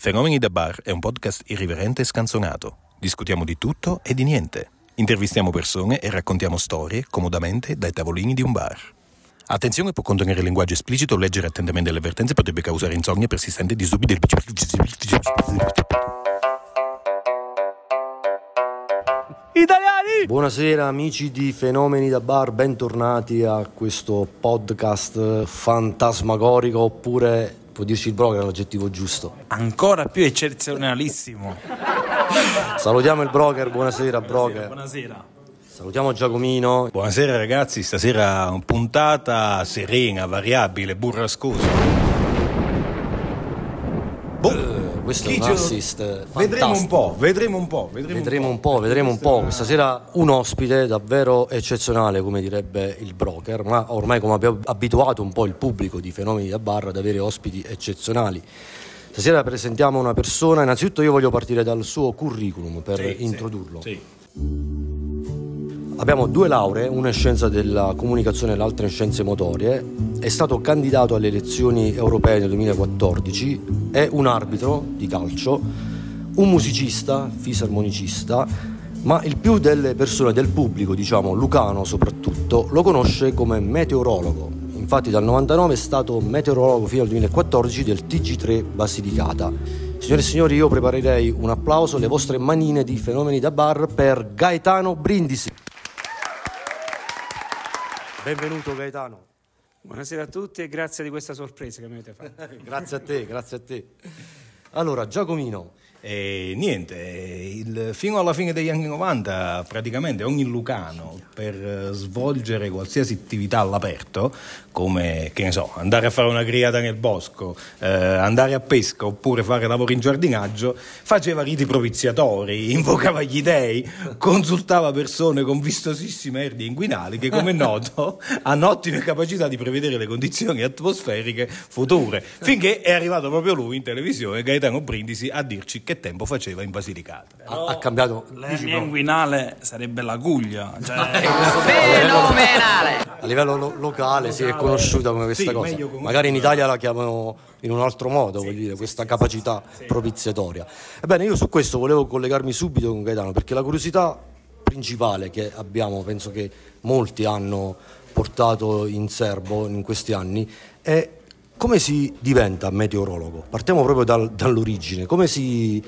Fenomeni da bar è un podcast irriverente e scanzonato. Discutiamo di tutto e di niente. Intervistiamo persone e raccontiamo storie comodamente dai tavolini di un bar. Attenzione può contenere linguaggio esplicito, leggere attentamente le avvertenze potrebbe causare insonnia persistente e disturbi del... Italiani! Buonasera amici di Fenomeni da Bar, bentornati a questo podcast fantasmagorico oppure può dirci il broker l'aggettivo giusto. Ancora più eccezionalissimo. Salutiamo il broker, buonasera, broker. Buonasera. Salutiamo Giacomino. Buonasera ragazzi, stasera puntata serena, variabile, burrascosa. Questo Chi è un assist fantastico. Vedremo un po', vedremo un po', vedremo, vedremo un po', po', vedremo un po'. Questa sera un ospite davvero eccezionale, come direbbe il broker, ma ormai come abbiamo abituato un po' il pubblico di fenomeni da bar ad avere ospiti eccezionali. Stasera presentiamo una persona, innanzitutto io voglio partire dal suo curriculum per sì, introdurlo. Sì, sì. Abbiamo due lauree, una in scienza della comunicazione e l'altra in scienze motorie. È stato candidato alle elezioni europee nel 2014, è un arbitro di calcio, un musicista, fisarmonicista, ma il più delle persone del pubblico, diciamo Lucano soprattutto, lo conosce come meteorologo. Infatti dal 99 è stato meteorologo fino al 2014 del TG3 Basilicata. Signore e signori, io preparerei un applauso, le vostre manine di fenomeni da bar per Gaetano Brindisi. Benvenuto Gaetano. Buonasera a tutti e grazie di questa sorpresa che mi avete fatto. grazie a te, grazie a te. Allora, Giacomino, e niente, il, fino alla fine degli anni 90 praticamente ogni lucano per eh, svolgere qualsiasi attività all'aperto, come che ne so, andare a fare una griata nel bosco, eh, andare a pesca oppure fare lavori in giardinaggio, faceva riti propiziatori, invocava gli dei, consultava persone con vistosissime ernie inguinali che come è noto hanno ottime capacità di prevedere le condizioni atmosferiche future, finché è arrivato proprio lui in televisione, Gaetano Brindisi, a dirci che tempo faceva in Basilicata. Ha, ha cambiato. L'ernia inguinale sarebbe la guglia. Cioè... Fenomenale! A livello lo- locale si è conosciuta come questa sì, cosa. Magari in Italia la chiamano in un altro modo, sì, dire, questa capacità sì. propiziatoria. Ebbene, io su questo volevo collegarmi subito con Gaetano, perché la curiosità principale che abbiamo, penso che molti hanno portato in serbo in questi anni, è come si diventa meteorologo? Partiamo proprio dal, dall'origine. Come si,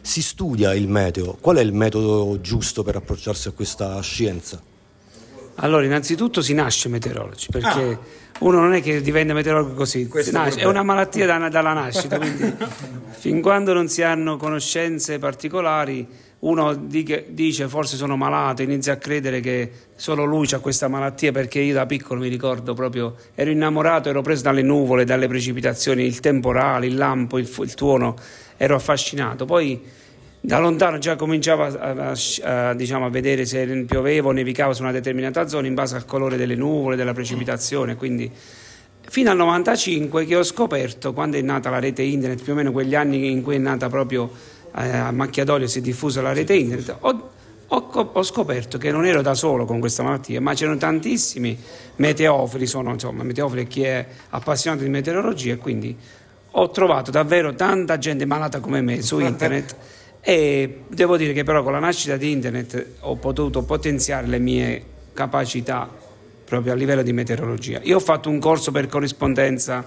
si studia il meteo? Qual è il metodo giusto per approcciarsi a questa scienza? Allora, innanzitutto si nasce meteorologi, perché ah. uno non è che diventa meteorologo così, nasce, è una malattia da, dalla nascita, quindi fin quando non si hanno conoscenze particolari uno dice forse sono malato, inizia a credere che solo lui ha questa malattia perché io da piccolo mi ricordo proprio ero innamorato, ero preso dalle nuvole, dalle precipitazioni, il temporale, il lampo, il, il tuono, ero affascinato. Poi da lontano già cominciavo a, a, a, diciamo, a, vedere se pioveva o nevicava su una determinata zona in base al colore delle nuvole, della precipitazione, quindi fino al 95 che ho scoperto quando è nata la rete internet, più o meno quegli anni in cui è nata proprio a macchia d'olio si è diffusa la rete internet, ho, ho, ho, scoperto che non ero da solo con questa malattia, ma c'erano tantissimi meteofili, sono insomma meteofili chi è appassionato di meteorologia e quindi ho trovato davvero tanta gente malata come me su internet. E devo dire che però con la nascita di internet ho potuto potenziare le mie capacità proprio a livello di meteorologia. Io ho fatto un corso per corrispondenza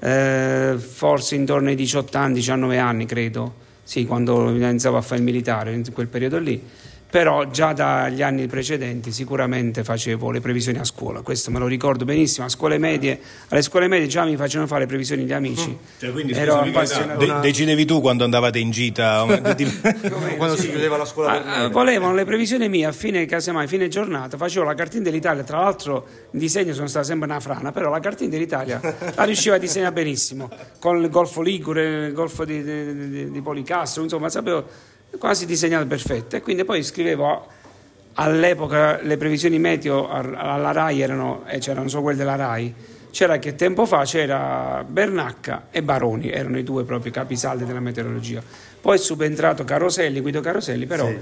eh, forse intorno ai 18 anni, 19 anni credo. Sì, quando iniziavo a fare il militare, in quel periodo lì, però già dagli anni precedenti sicuramente facevo le previsioni a scuola, questo me lo ricordo benissimo, a scuole medie, alle scuole medie già mi facevano fare le previsioni gli amici. Mm. Cioè, quindi, Ero appassionato. De- decidevi tu quando andavate in gita? quando si chiudeva la scuola? Ah, volevano le previsioni mie a fine, casomai, fine giornata, facevo la cartina dell'Italia, tra l'altro in disegno sono stata sempre una frana, però la cartina dell'Italia la riuscivo a disegnare benissimo, con il Golfo Ligure, il Golfo di, di, di, di Policastro, insomma sapevo quasi disegnato perfetto. E quindi poi scrivevo all'epoca le previsioni meteo alla RAI erano, eh, c'erano solo quelle della RAI. C'era che tempo fa c'era Bernacca e Baroni erano i due propri capisaldi della meteorologia. Poi è subentrato Caroselli, Guido Caroselli però sì.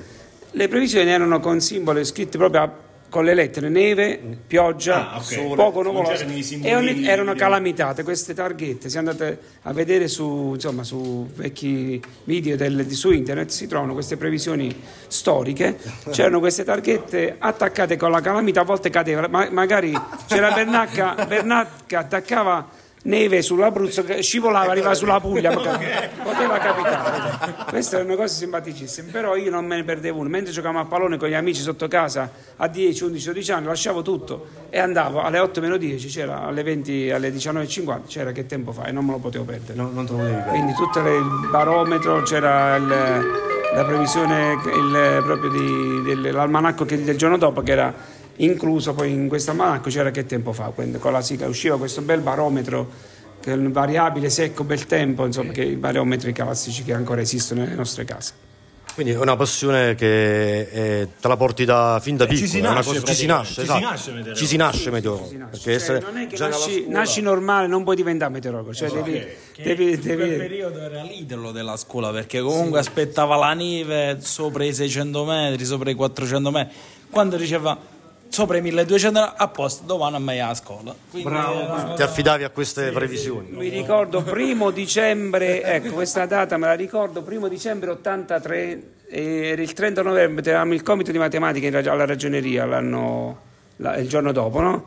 le previsioni erano con simboli scritti proprio a con le lettere neve, pioggia, Ah, ok. poco Non nuvoloso e ogni- erano calamitate queste targhette. Se andate a vedere su, insomma, su vecchi video del- su internet si trovano queste previsioni storiche. C'erano queste targhette attaccate con la calamità, a volte cadeva, ma magari c'era Bernacca, Bernacca attaccava neve sull'Abruzzo che scivolava, arrivava sulla Puglia, magari. poteva capitare. Queste erano cose simpaticissime, però io non me ne perdevo uno. Mentre giocavamo a pallone con gli amici sotto casa a 10, 11, 12 anni, lasciavo tutto e andavo alle 8 meno 10, c'era alle 20, alle 19.50, c'era che tempo fa e non me lo potevo perdere. Non, non te lo potevi perdere. Quindi tutto le- il barometro, c'era il- la previsione il- proprio di- dell'almanacco che- del giorno dopo che era incluso poi in questo almanacco c'era che tempo fa, quindi con la sigla usciva questo bel barometro che è un variabile secco bel tempo, insomma che i barometri classici che ancora esistono nelle nostre case. Quindi è una passione che eh, te la porti da, fin da Eh, ci piccolo. si nasce cosa- ci si nasce, ci si esatto. nasce meteorologo. Ci si nasce nasce. Perché Cioè, essere non è che nasci, nasci normale, non puoi diventare meteorologo, cioè devi, Che devi- in quel devi- periodo era l'idolo della scuola perché comunque aspettava la neve sopra i 600 metri, sopra i 400 metri. Quando diceva sopra i 1200 a posto, domani a me a scuola. Quindi era- Ti affidavi a queste previsioni. Mi ricordo primo dicembre, ecco questa data me la ricordo, primo dicembre 83, e era il 30 novembre, avevamo il comito di matematica alla ragioneria l'anno, la- il giorno dopo, no?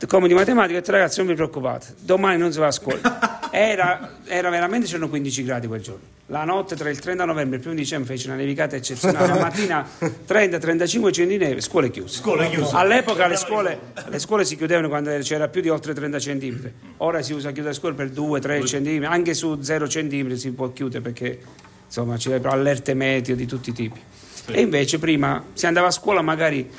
Il comito di matematica ragazzi non vi preoccupate, domani non si va a scuola. Era, era veramente, c'erano 15 gradi quel giorno. La notte tra il 30 novembre e il 1 dicembre fece una nevicata eccezionale, la mattina 30-35 cm di neve, scuole chiuse. Scuole chiuse. All'epoca le scuole, le scuole si chiudevano quando c'era più di oltre 30 cm. Ora si usa chiudere le scuole per 2-3 cm, anche su 0 cm si può chiudere perché insomma c'è allerte meteo di tutti i tipi. E invece prima si andava a scuola magari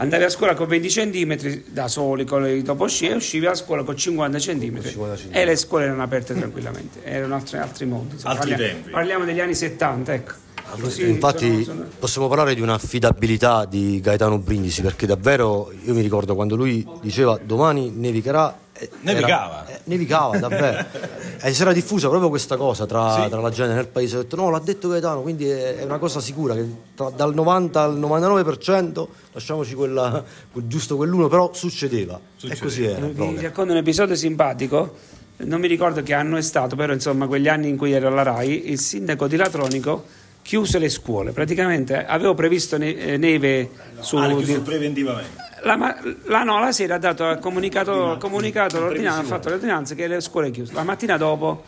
andavi a scuola con 20 cm da soli con i dopo sci e uscivi a scuola con 50 cm 50 e le scuole erano aperte tranquillamente erano altri, altri mondi insomma. Altri parliamo, tempi. parliamo degli anni 70 ecco Così Infatti sono- sono- possiamo parlare di un'affidabilità di Gaetano Brindisi perché davvero io mi ricordo quando lui diceva domani nevicherà Nevicava. era- eh, nevicava davvero. E si era diffusa proprio questa cosa tra, tra la gente nel paese. Ho detto no l'ha detto Gaetano quindi è, è una cosa sicura che tra- dal 90 al 99% lasciamoci quella, quel- giusto quell'uno però succedeva, e così era Vi proprio. racconto un episodio simpatico, non mi ricordo che anno è stato, però insomma quegli anni in cui ero alla RAI, il sindaco di Latronico chiuse le scuole, praticamente avevo previsto ne- eh, neve su... Ah, preventivamente. La, la- no, la sera ha dato ha comunicato, comunicato l'ordinanza, ha fatto l'ordinanza che le scuole chiuse. La mattina dopo,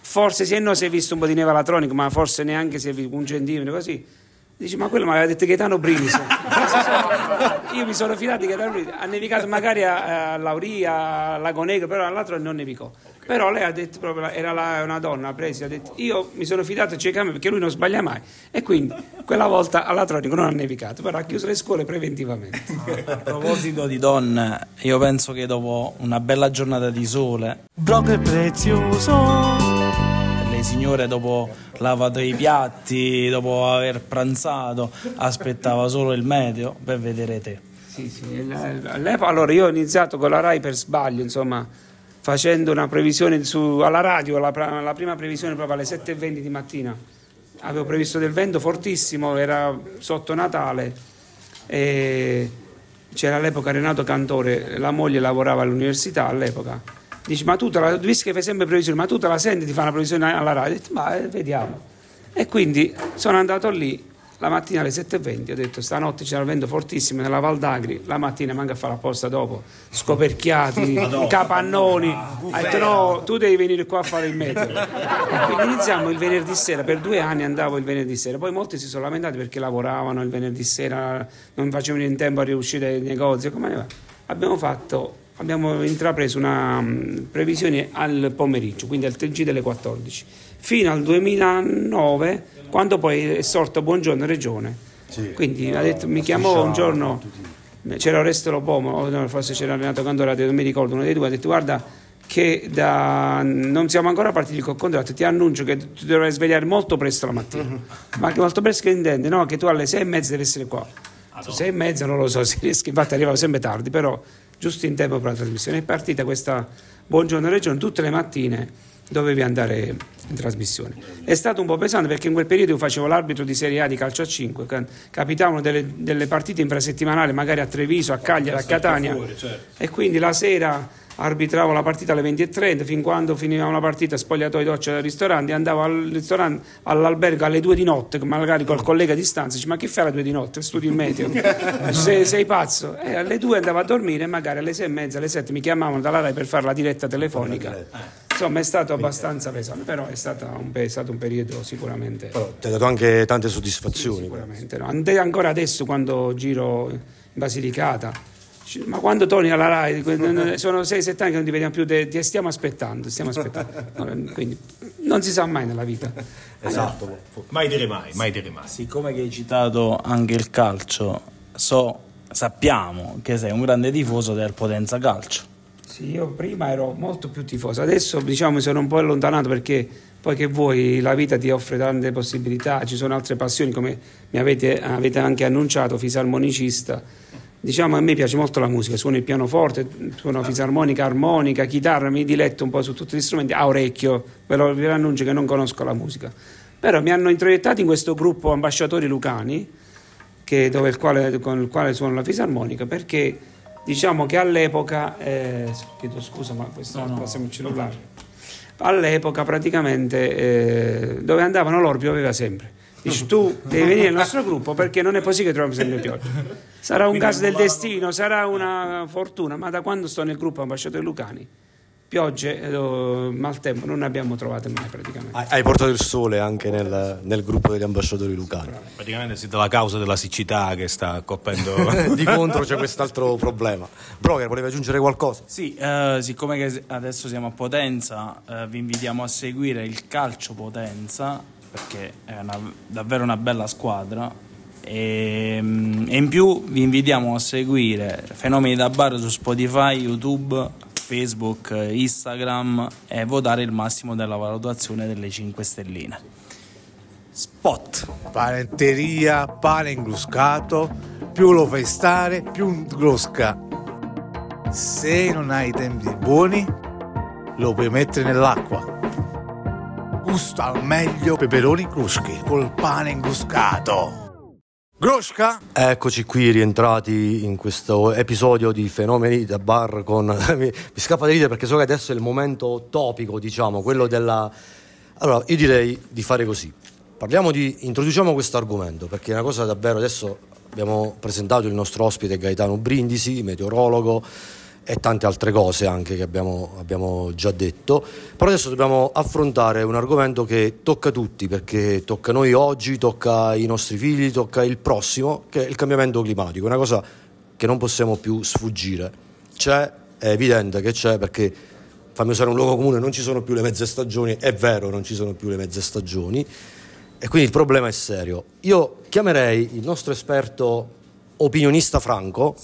forse sì e no si è visto un po' di neve alatronico, ma forse neanche si è visto un centimetro così. Dice, ma quello mi aveva detto Gaetano Brindisi. Io mi sono fidato di Gaetano Brindisi. Ha nevicato magari a, a Lauria, a Lago Negro, però all'altro non nevicò. Però lei ha detto proprio, era la- una donna presa, ha detto, io mi sono fidato ciecamente perché lui non sbaglia mai. E quindi quella volta all'Atronico non ha nevicato, però ha chiuso le scuole preventivamente. A proposito di donne, io penso che dopo una bella giornata di sole, Blog prezioso. le signore dopo lavato i piatti, dopo aver pranzato, aspettava solo il meteo per vedere te. Sì, sì, all'epoca- allora io ho iniziato con la RAI per sbaglio, insomma, facendo una previsione su- alla radio, la, la prima previsione proprio alle 7.20 di mattina. Avevo previsto del vento fortissimo, era sotto Natale e c'era all'epoca Renato Cantore, la moglie lavorava all'università all'epoca. Dice, ma tu la, visto che fai sempre previsione, ma tu te la senti di fare una previsione alla detto, ma eh, vediamo. E quindi sono andato lì la mattina alle 7.20, ho detto stanotte c'era il vento fortissimo nella Val d'Agri, la mattina manca a fare apposta dopo, scoperchiati, capannoni, ho detto no, tu devi venire qua a fare il meteo. Quindi iniziamo il venerdì sera, per due anni andavo il venerdì sera, poi molti si sono lamentati perché lavoravano il venerdì sera, non facevano in tempo a riuscire ai negozi, come ne va? Abbiamo fatto, abbiamo intrapreso una mm, previsione al pomeriggio, quindi al TG delle 14, fino al 2009 quando poi è sorto Buongiorno Regione. Quindi ha detto, mi chiamò un giorno, c'era Oreste Lopomo, no, forse c'era Renato Candorati, non mi ricordo, uno dei due, ha detto guarda che da, non siamo ancora partiti col contratto, ti annuncio che tu dovrai svegliare molto presto la mattina. Ma che molto presto che intende? No, che tu alle sei e mezza devi essere qua. Sei e mezza non lo so se riesco, infatti arrivavo sempre tardi, però giusto in tempo per la trasmissione. È partita questa Buongiorno Regione tutte le mattine dovevi andare in trasmissione. È stato un po' pesante perché in quel periodo io facevo l'arbitro di Serie A di calcio a 5, ca- capitavano delle, delle partite infrasettimanali magari a Treviso, a Cagliari, a Catania. e quindi la sera arbitravo la partita alle 20.30 fin quando finiva una partita spogliatoi doccia del ristorante andavo al ristorante all'albergo alle 2 di notte magari col collega a distanza dice ma che fai alle 2 di notte? Studi il meteo. Sei, sei pazzo. E alle 2 andavo a dormire e magari alle 6 e mezza alle 7 mi chiamavano dalla RAI per fare la diretta telefonica insomma è stato abbastanza pesante però è stato un, è stato un periodo sicuramente Ti ha dato anche tante soddisfazioni. sicuramente no. Ande- ancora adesso quando giro in Basilicata ma quando torni alla RAI sono 6-7 anni che non ti vediamo più ti stiamo aspettando stiamo aspettando quindi non si sa mai nella vita Esatto. Mai dire mai, mai dire mai. Siccome che hai citato anche il calcio, so, sappiamo che sei un grande tifoso del Potenza Calcio. Sì, io prima ero molto più tifoso, adesso diciamo mi sono un po' allontanato perché poi che vuoi, la vita ti offre tante possibilità, ci sono altre passioni come mi avete, avete anche annunciato, fisarmonicista. Diciamo a me piace molto la musica, suono il pianoforte, suono fisarmonica, armonica, chitarra, mi diletto un po' su tutti gli strumenti, a orecchio, ve lo lo annuncio che non conosco la musica. Però mi hanno introiettato in questo gruppo ambasciatori lucani, che- il quale- con il quale suono la fisarmonica, perché diciamo che all'epoca, eh, chiedo scusa ma questo è il cellulare, all'epoca praticamente eh, dove andavano loro pioveva sempre. Dici tu devi venire nel nostro gruppo perché non è possibile che troviamo sempre pioggia. Sarà un caso del destino, sarà una fortuna, ma da quando sto nel gruppo ambasciatori lucani, piogge, eh, maltempo non ne abbiamo trovate mai praticamente. Hai hai portato il sole anche nel, nel gruppo degli ambasciatori lucani. Praticamente siete la causa della siccità che sta colpendo. Di contro c'è quest'altro problema. Broker, volevi aggiungere qualcosa? Sì, eh, siccome che adesso siamo a Potenza, eh, vi invitiamo a seguire il Calcio Potenza, perché è una- davvero una bella squadra. E, mm, e in più vi invitiamo a seguire Fenomeni da Bar su Spotify, YouTube, Facebook, Instagram e votare il massimo della valutazione delle 5 stelline. Spot. Panetteria, pane ingruscato, più lo fai stare, più ingrosca. Se non hai tempi buoni, lo puoi mettere nell'acqua. Gusta al meglio peperoni cruschi col pane ingruscato. Grosca? Eccoci qui rientrati in questo episodio di Fenomeni da Bar con... mi, mi scappa da ridere perché so che adesso è il momento topico, diciamo, quello della... Allora, io direi di fare così. Parliamo di... introduciamo questo argomento perché è una cosa davvero... Adesso abbiamo presentato il nostro ospite Gaetano Brindisi, meteorologo e tante altre cose anche che abbiamo, abbiamo già detto. Però adesso dobbiamo affrontare un argomento che tocca tutti, perché tocca noi oggi, tocca i nostri figli, tocca il prossimo, che è il cambiamento climatico, una cosa che non possiamo più sfuggire. C'è, è evidente che c'è perché, fammi usare un luogo comune, non ci sono più le mezze stagioni, è vero, non ci sono più le mezze stagioni, e quindi il problema è serio. Io chiamerei il nostro esperto opinionista Franco,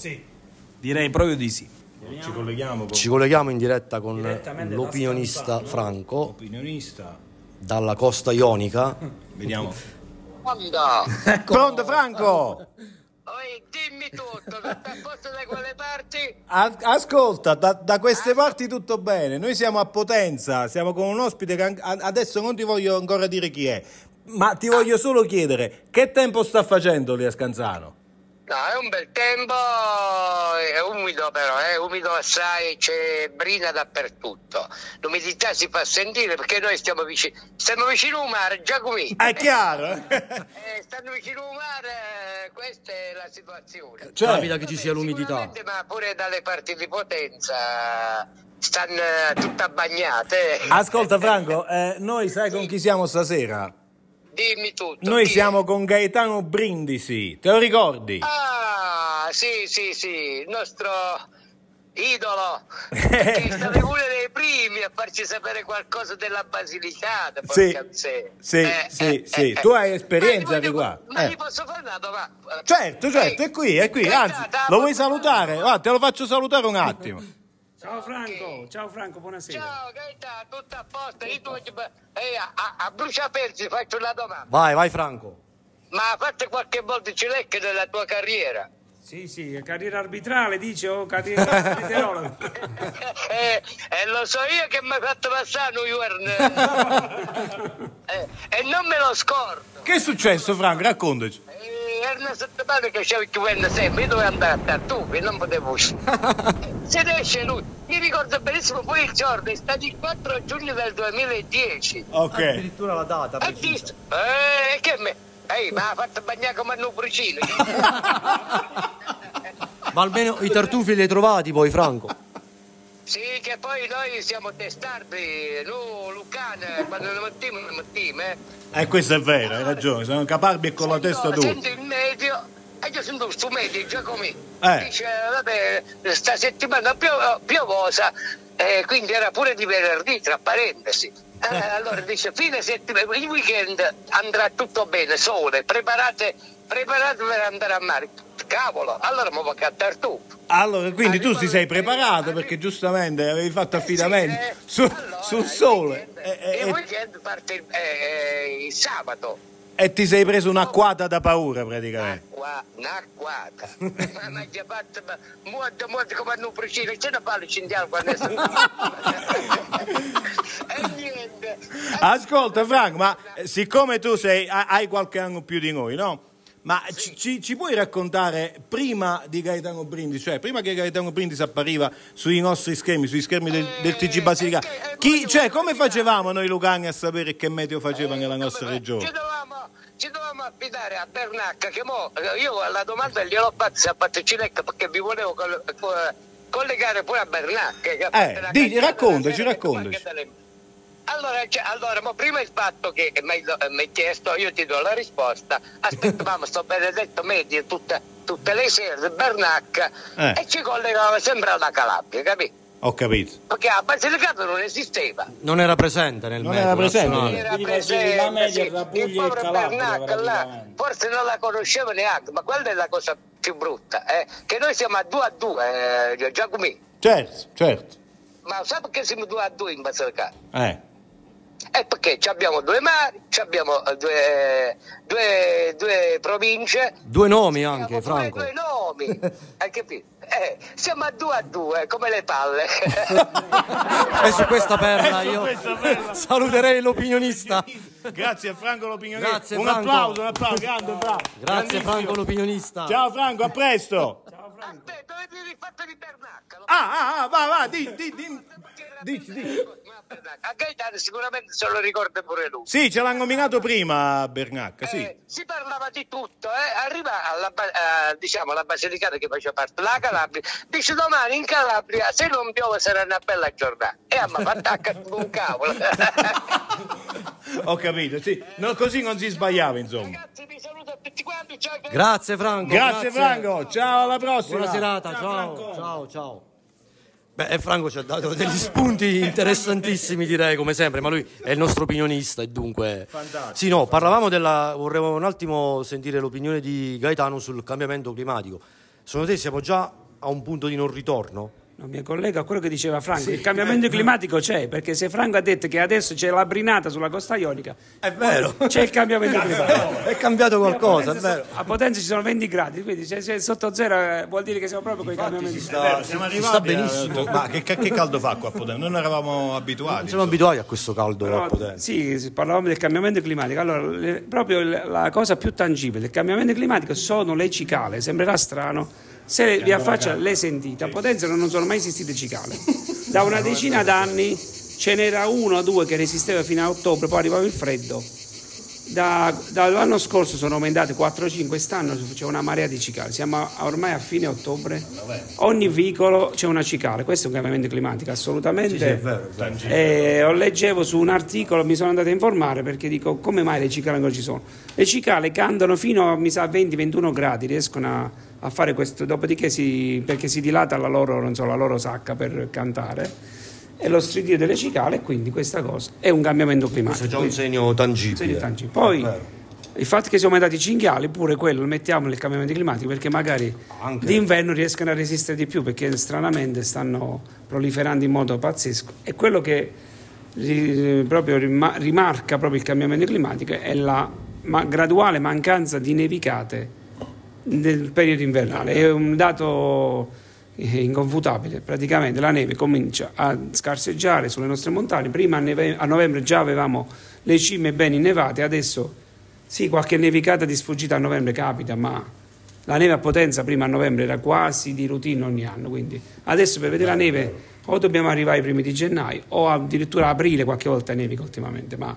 Direi proprio di sì. Ci colleghiamo con ci colleghiamo in diretta con l'opinionista. Franco opinionista. dalla costa ionica. Vediamo. Onda! Pronto Franco? Oi, dimmi tutto, tutto a posto da quelle parti? Ascolta, da, da queste parti tutto bene. Noi siamo a Potenza, siamo con un ospite che adesso non ti voglio ancora dire chi è, ma ti voglio solo chiedere che tempo sta facendo lì a Scanzano? No, è un bel tempo, è umido però, è umido assai, c'è brina dappertutto. L'umidità si fa sentire perché noi stiamo vicino, stiamo vicino al mare, Giacomino. È chiaro? eh? Eh, stanno vicino al mare, questa è la situazione. Cioè, Capita che ci sia l'umidità. Ma pure dalle parti di Potenza stanno eh, tutta bagnate. Ascolta Franco, eh, noi sai con chi siamo stasera? Dimmi tutto. Noi è? siamo con Gaetano Brindisi, te lo ricordi? Ah, sì, sì, sì, il nostro idolo. È stato uno dei primi a farci sapere qualcosa della Basilicata. Sì, sì, Eh, sì, eh, sì. eh, Tu eh. hai esperienza voglio- riguardo. Ma Eh. gli posso fare una domanda? Certo, certo, è qui, è qui. Gaetano, Anzi, lo vuoi salutare? una Guarda, te lo faccio salutare un attimo. Ciao Franco, ciao Franco, buonasera. Ciao Gaetano, tutto a posto? Io voglio- Ehi, a, a, bruciapersi faccio una domanda. Vai, vai Franco. Ma ha fatto qualche volta cilecche nella tua carriera? Sì, sì, carriera arbitrale, dice, o carriera meteorologo. Eh, eh, lo so io che mi ha fatto passare New York. Eh, e non me lo scordo. Che è successo, Franco? Raccontaci. Eh, Era una settimana che c'avevo che venne sempre, io dovevo andare a Tartufi, non potevo uscire. Se ne esce lui. Mi ricordo benissimo poi il giorno, è stato il 4 giugno del 2010. Ok. Addirittura la data Ha visto? Eh, che me? Ehi, mi ha fatto bagnare come un ubricino. Ma almeno i tartufi li hai trovati poi, Franco. Sì, che poi noi siamo testardi, noi Lucane, quando ne mettiamo, ne mettiamo, eh. Eh, questo è vero, hai ragione. Sono caparbi e con la testa dura. Sento il medio, e io sento questo medio, Giacomi. Eh. Dice, vabbè, sta settimana pio- piovosa, eh, quindi era pure di venerdì, tra parentesi. Eh, allora dice, fine settimana, il weekend andrà tutto bene, sole, preparate, preparate per andare a mare. Cavolo, allora mi vuoi cantare tu. Allora, quindi tu Arriva ti sei preparato perché giustamente avevi fatto affidamento Sì, eh, su- allora, sul il sole weekend- e, e- il weekend parte il, eh, sabato. e ti sei preso un'acquata da paura praticamente. Acqua, un'acquata. ma ma già fatto, molto, molto come hanno preciso, c'è una palla cindiale quando è E niente. Ascolta Franco, ma eh, siccome tu sei, ha- hai qualche anno più di noi, no? Ma ci, ci- ci puoi raccontare prima di Gaetano Brindisi, cioè prima che Gaetano Brindisi appariva sui nostri schermi, sui schermi del, del TG Basilicata, eh, eh, chi, voglio- cioè voglio come facevamo noi lucani a sapere che meteo faceva nella nostra regione? Ci dovevamo, ci dovevamo affidare a Bernacca, che mo, eh, io alla domanda gliel'ho fatta a Patticinecca perché vi volevo col- co- collegare pure a Bernacca. cagata raccontaci, raccontaci. Allora, cioè, allora ma prima il fatto che mi hai eh, mi hai chiesto, io ti do la risposta, aspettavamo sto benedetto medio tutte, tutte le sere, Bernacca, Eh. e ci collegava sempre alla Calabria, capito? Ho capito. Perché a Basilicata non esisteva. Non era presente nel Non era presente. nazionale. Era presente, la media sì. tra Puglia il e povero Calabria, Bernacca là, forse non la conosceva neanche, ma quella è la cosa più brutta, eh? che noi siamo a due a due, eh, Giacomi. Certo, certo. Ma sai perché siamo due a due in Basilicata? Eh. È perché ci abbiamo due mari, ci abbiamo eh, due, due, due province, Due nomi anche, Franco. due nomi, hai capito? Eh, siamo a due a due, come le palle. E su questa perla su io questa perla. saluterei l'opinionista. Grazie a Franco l'opinionista. Grazie, un Franco. applauso, un applauso, grande Franco. Grazie. Franco l'opinionista. Ciao Franco, a presto. Aspetta, dove ti fatto di Bernacca? lo- Ah, ah, ah, va, va, di, di, di. Dici, dici. A Gaetano sicuramente se lo ricorda pure lui. Sì, ce l'hanno nominato prima Bernacca, sì. Eh, si parlava di tutto, eh. arriva alla, eh, diciamo, alla Basilicata che faceva parte della Calabria, dice domani in Calabria se non piove sarà una bella giornata. E a me fa attacca un cavolo. Ho capito, sì. No, così non si sbagliava, insomma. Ragazzi, vi saluto a tutti quanti, ciao. Grazie Franco. Grazie Franco, ciao, alla prossima. Buona serata, ciao, Franco. ciao, ciao. Beh, e Franco ci ha dato degli spunti interessantissimi, direi, come sempre, ma lui è il nostro opinionista e dunque... Fantastico. Sì, no, parlavamo della... vorrei un attimo sentire l'opinione di Gaetano sul cambiamento climatico. Secondo te siamo già a un punto di non ritorno? No, mi collego a quello che diceva Franco, il cambiamento climatico c'è, perché se Franco ha detto che adesso c'è la brinata sulla costa ionica, È vero. c'è il cambiamento climatico. È cambiato qualcosa, è A Potenza A Potenza ci sono 20 gradi, quindi se, se è sotto zero eh, vuol dire che siamo proprio con i cambiamenti climatici. sta, Siamo si sta benissimo. a- Ma che, che caldo fa qua a Potenza? Non eravamo abituati. Non siamo abituati a questo caldo a Però, Potenza. sì, sì, parlavamo del cambiamento climatico. Allora, le- proprio la cosa più tangibile del cambiamento climatico sono le cicale. Sembrerà strano. Se vi affaccia le sentite, a Potenza non sono mai esistite cicale. Da una decina d'anni ce n'era uno o due che resisteva fino a ottobre, poi arrivava il freddo. Da- dall'anno scorso sono aumentate 4-5, quest'anno c'è una marea di cicale. Siamo ormai a fine ottobre. Ogni vicolo c'è una cicale. Questo è un cambiamento climatico, assolutamente. Eh, ho leggevo su un articolo, mi sono andato a informare perché dico come mai le cicale non ci sono. Le cicale cantano fino a mi sa 20-21 gradi, riescono a, a fare questo, dopodiché si, perché si dilata la loro, non so, la loro sacca per cantare. E lo stridire delle cicale, quindi questa cosa è un cambiamento climatico. Questo è già un segno tangibile. segno tangibile. Poi vero. il fatto che siamo aumentati i cinghiali, pure quello lo mettiamo nel cambiamento climatico perché magari Anche. d'inverno riescono a resistere di più perché stranamente stanno proliferando in modo pazzesco. E quello che ri- proprio rima- rimarca proprio il cambiamento climatico è la ma- graduale mancanza di nevicate del periodo invernale. È un dato inconfutabile, praticamente la neve comincia a scarseggiare sulle nostre montagne, prima a novembre già avevamo le cime ben innevate, adesso sì, qualche nevicata di sfuggita a novembre capita, ma la neve a potenza prima a novembre era quasi di routine ogni anno, quindi adesso per vedere la neve o dobbiamo arrivare ai primi di gennaio o addirittura aprile qualche volta nevica ultimamente, ma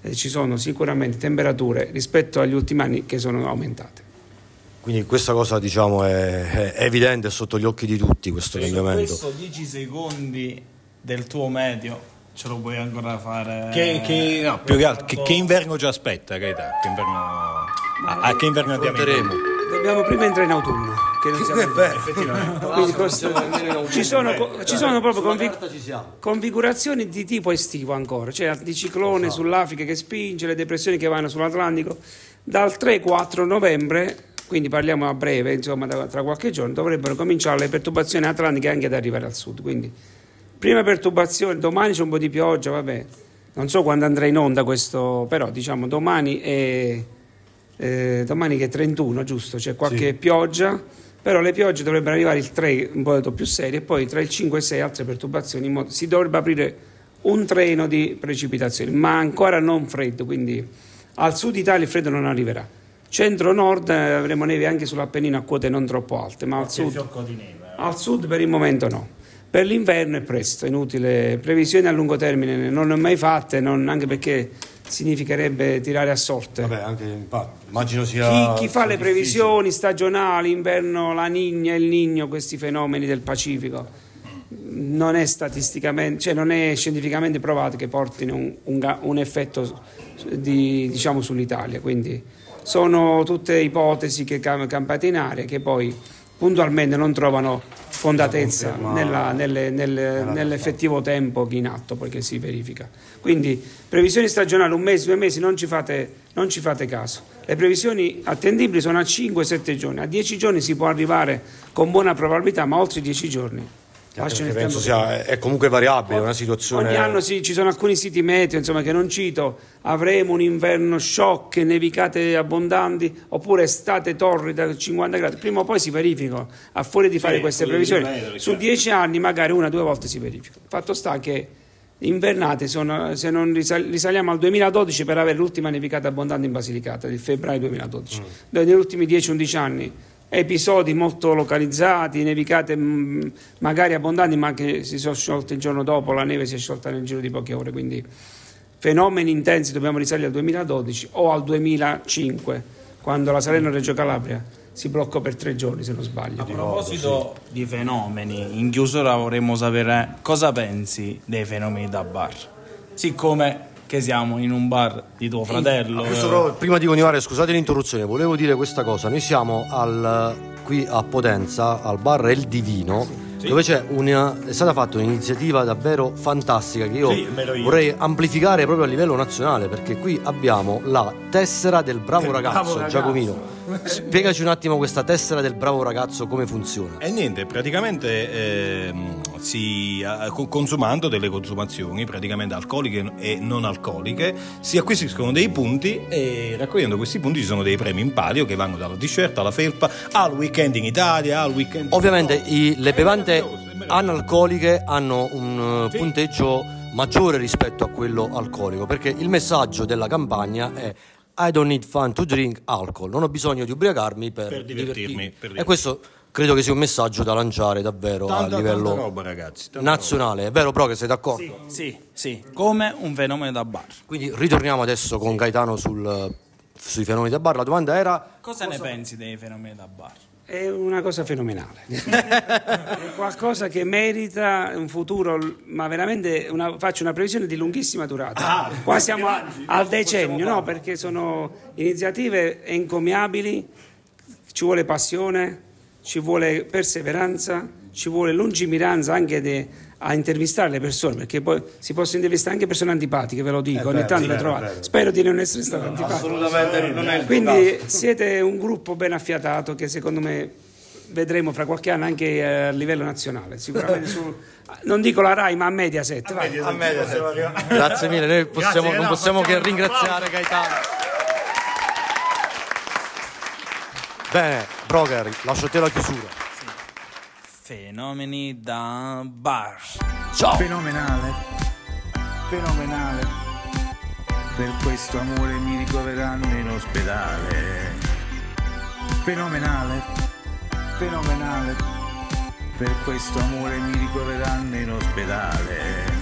eh, ci sono sicuramente temperature rispetto agli ultimi anni che sono aumentate. Quindi questa cosa diciamo è, è evidente è sotto gli occhi di tutti questo Su cambiamento. questo 10 secondi del tuo medio ce lo puoi ancora fare. Che, che- no, più che altro, che, che inverno ci aspetta, Gaetano? Che inverno, a, a che inverno andiamo? Affronteremo. Dobbiamo prima entrare in autunno, che non siamo effettivamente. Quindi questo- ci, sono, co- ci sono proprio confi- configurazioni di tipo estivo ancora, cioè anticiclone sull'Africa che spinge, le depressioni che vanno sull'Atlantico. Dal 3-4 novembre, quindi parliamo a breve, insomma tra qualche giorno, dovrebbero cominciare le perturbazioni atlantiche anche ad arrivare al sud. Quindi prima perturbazione, domani c'è un po' di pioggia, vabbè, non so quando andrà in onda questo, però diciamo domani è, eh, domani che è 31, giusto? C'è qualche pioggia, però le piogge dovrebbero arrivare il 3 un po' più serie e poi tra il 5 e il 6 altre perturbazioni, in modo, si dovrebbe aprire un treno di precipitazioni, ma ancora non freddo, quindi al sud Italia il freddo non arriverà. Centro-nord eh, avremo neve anche sull'Appennino a quote non troppo alte, ma al sud, neve. al sud per il momento no. Per l'inverno è presto, è inutile. Previsioni a lungo termine non ne ho mai fatte, non- anche perché significherebbe tirare a sorte. Vabbè, anche infatti, immagino sia Chi, chi fa le difficile. previsioni stagionali, inverno, la Nigna, il Nigno, questi fenomeni del Pacifico, non è statisticamente, cioè non è scientificamente provato che portino un, un un effetto di- diciamo, sull'Italia. Quindi sono tutte ipotesi che cam- campate in aria che poi puntualmente non trovano fondatezza nella- nelle- nelle- nell'effettivo tempo in atto poi che si verifica. Quindi previsioni stagionali un mese, due mesi non ci fate, non ci fate caso. Le previsioni attendibili sono a 5-7 giorni, a 10 giorni si può arrivare con buona probabilità, ma oltre i 10 giorni Perché penso tempo. sia, è comunque variabile, è una situazione... Ogni anno sì, ci sono alcuni siti meteo insomma, che non cito, avremo un inverno shock, nevicate abbondanti oppure estate torrida da 50 gradi, prima o poi si verificano, a fuori di fare queste quelli di previsioni, ripetere, su certo. 10 anni magari una o due volte si verificano. Fatto sta che invernate, sono, se non risal- risaliamo al 2012 per avere l'ultima nevicata abbondante in Basilicata, del febbraio 2012, dove negli ultimi 10-11 anni episodi molto localizzati, nevicate mh, magari abbondanti ma che si sono sciolte il giorno dopo, la neve si è sciolta nel giro di poche ore, quindi fenomeni intensi dobbiamo risalire al 2012 o al 2005 quando la Salerno-Reggio Calabria si bloccò per tre giorni se non sbaglio. A proposito di fenomeni, in chiusura vorremmo sapere cosa pensi dei fenomeni da bar. Siccome che siamo in un bar di tuo fratello. Eh, però, prima di continuare, scusate l'interruzione, volevo dire questa cosa. Noi siamo al- qui a Potenza, al bar El Divino, dove c'è una, è stata fatta un'iniziativa davvero fantastica che io Sì, io. vorrei amplificare proprio a livello nazionale, perché qui abbiamo la tessera del bravo ragazzo, Giacomino. Spiegaci un attimo questa tessera del bravo ragazzo come funziona. E niente, praticamente si, eh, co- consumando delle consumazioni praticamente alcoliche e non alcoliche si acquisiscono dei punti e raccogliendo questi punti ci sono dei premi in palio che vanno dalla t-shirt alla felpa al weekend in Italia, al weekend Ovviamente i- le bevande analcoliche hanno un eh, punteggio maggiore rispetto a quello alcolico, perché il messaggio della campagna è I don't need fun to drink alcohol, non ho bisogno di ubriacarmi per, Per divertirmi, divertirmi. per. E questo credo che sia un messaggio da lanciare davvero Tanta, a livello roba ragazzi. nazionale. È vero, Pro, che sei d'accordo? Sì, sì, come un fenomeno da bar. Quindi ritorniamo adesso con Gaetano sul- sui fenomeni da bar. La domanda era Cosa ne pensi dei fenomeni da bar? È una cosa fenomenale, è qualcosa che merita un futuro, ma veramente una- faccio una previsione di lunghissima durata. Qua siamo a- al decennio, no? perché sono iniziative encomiabili, ci vuole passione, ci vuole perseveranza, ci vuole lungimiranza anche de- a intervistare le persone, perché poi si possono intervistare anche persone antipatiche, ve lo dico, ogni tanto le trovate. Spero di non essere stato antipatico. Assolutamente non è Quindi siete un gruppo ben affiatato che secondo me vedremo fra qualche anno anche eh, a livello nazionale, sicuramente su, non dico la RAI ma a Mediaset. vai. Grazie mille, noi possiamo- non possiamo che ringraziare Gaetano. Bene, broker, lascio a te la chiusura. Fenomeni da bar. Ciao! Fenomenale, fenomenale. Per questo amore mi ricoveranno in ospedale. Fenomenale, fenomenale. Per questo amore mi ricoveranno in ospedale.